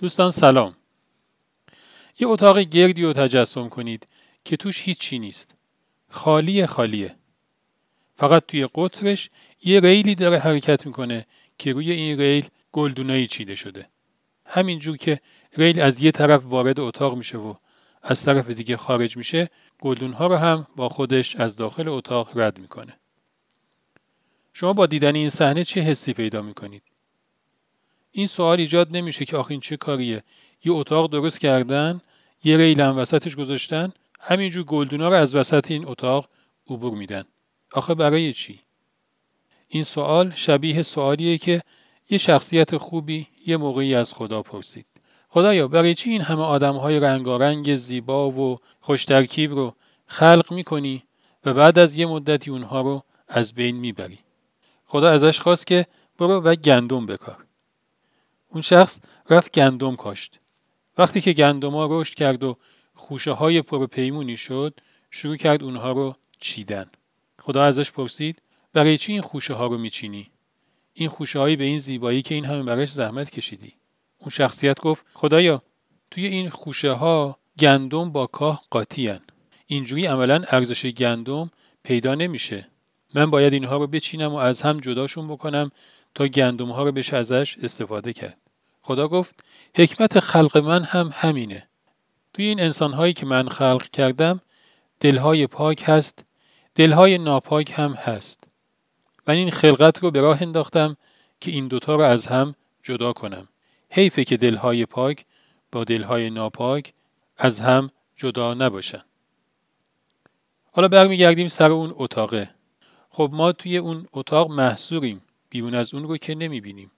دوستان سلام. یه اتاق گردی رو تجسم کنید که توش هیچی نیست. خالی خالیه. فقط توی قطرش یه ریلی داره حرکت می‌کنه که روی این ریل گلدونایی چیده شده. همینجور که ریل از یه طرف وارد اتاق میشه و از طرف دیگه خارج میشه گلدون ها رو هم با خودش از داخل اتاق رد می‌کنه. شما با دیدن این صحنه چه حسی پیدا می‌کنید؟ این سوال ایجاد نمیشه که آخه این چه کاریه. یه اتاق درست کردن یه ریل هم وسطش گذاشتن همینجور گلدونا رو از وسط این اتاق عبور میدن. آخه برای چی؟ این سوال شبیه سوالیه که یه شخصیت خوبی یه موقعی از خدا پرسید. خدایا برای چی این همه آدم های رنگارنگ زیبا و خوش ترکیب رو خلق می‌کنی و بعد از یه مدتی اونها رو از بین می‌بری؟ خدا ازش خواست که برو و گندم بکار. اون شخص رفت گندم کاشت. وقتی که گندم ها رشد کرد و خوشه های پرپیمونی شد شروع کرد اونها رو چیدن. خدا ازش پرسید برای چی این خوشه ها رو میچینی؟ این خوشه هایی به این زیبایی که این همه براش زحمت کشیدی. اون شخصیت گفت خدایا توی این خوشه ها گندم با کاه قاطی هن. اینجوری عملا ارزش گندم پیدا نمیشه. من باید اینها رو بچینم و از هم جداشون بکنم تا گندم ها رو بشه ازش استفاده کرد. خدا گفت حکمت خلق من هم همینه. توی این انسان هایی که من خلق کردم دلهای پاک هست دلهای ناپاک هم هست. من این خلقت رو به راه انداختم که این دوتا رو از هم جدا کنم. حیفه که دلهای پاک با دلهای ناپاک از هم جدا نباشن. حالا برمیگردیم سر اون اتاقه. خب ما توی اون اتاق محصوریم. بیرون از اون رو که نمی‌بینیم.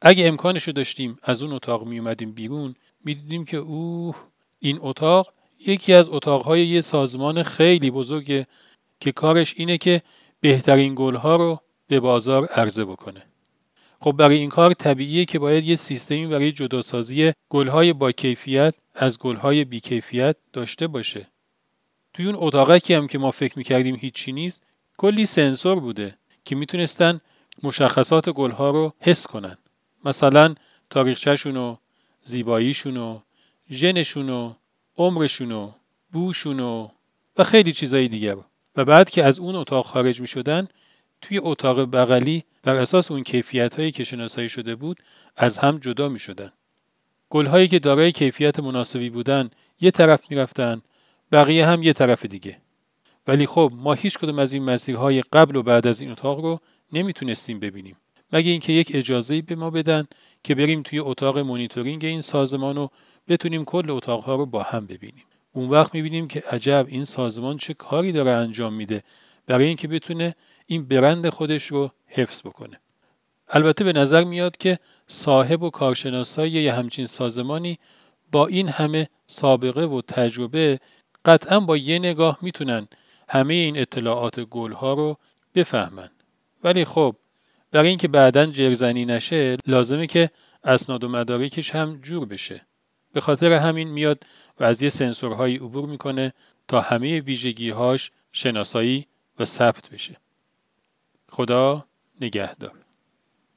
اگه امکانش رو داشتیم از اون اتاق می اومدیم بیرون می‌دیدیم که اوه این اتاق یکی از اتاقهای یه سازمان خیلی بزرگه که کارش اینه که بهترین گلها رو به بازار عرضه بکنه. خب برای این کار طبیعیه که باید یه سیستمی برای جداسازی گلهای با کیفیت از گلهای بی کیفیت داشته باشه. توی اون اتاقکی هم که ما فکر می‌کردیم هیچی نیست کلی سنسور بوده که می‌تونستن مشخصات گلها رو حس کنن مثلا تاریخچهشون و زیباییشون و ژنشون و عمرشون و بوشون و و خیلی چیزایی دیگر و بعد که از اون اتاق خارج می شدن توی اتاق بغلی بر اساس اون کیفیت هایی که شناسایی شده بود از هم جدا می شدن. گل هایی که دارای کیفیت مناسبی بودن یه طرف می رفتن بقیه هم یه طرف دیگه. ولی خب ما هیچ کدوم از این مسیرهای قبل و بعد از این اتاق رو نمی‌تونستیم ببینیم. مگه اینکه یک اجازه به ما بدن که بریم توی اتاق مونیتورینگ این سازمان رو بتونیم کل اتاقها رو با هم ببینیم. اون وقت می‌بینیم که عجب این سازمان چه کاری داره انجام میده برای اینکه بتونه این برند خودش رو حفظ بکنه البته به نظر میاد که صاحب و کارشناسای یه همچین سازمانی با این همه سابقه و تجربه قطعا با یه نگاه می‌تونن همه این اطلاعات گلها رو بفهمن. ولی خب برای اینکه بعدا جرزنی نشه لازمه که اسناد و مدارکش هم جور بشه. به خاطر همین میاد و از یه سنسورهایی عبور می‌کنه تا همه ویژگیهاش شناسایی و ثبت بشه. خدا نگهدار.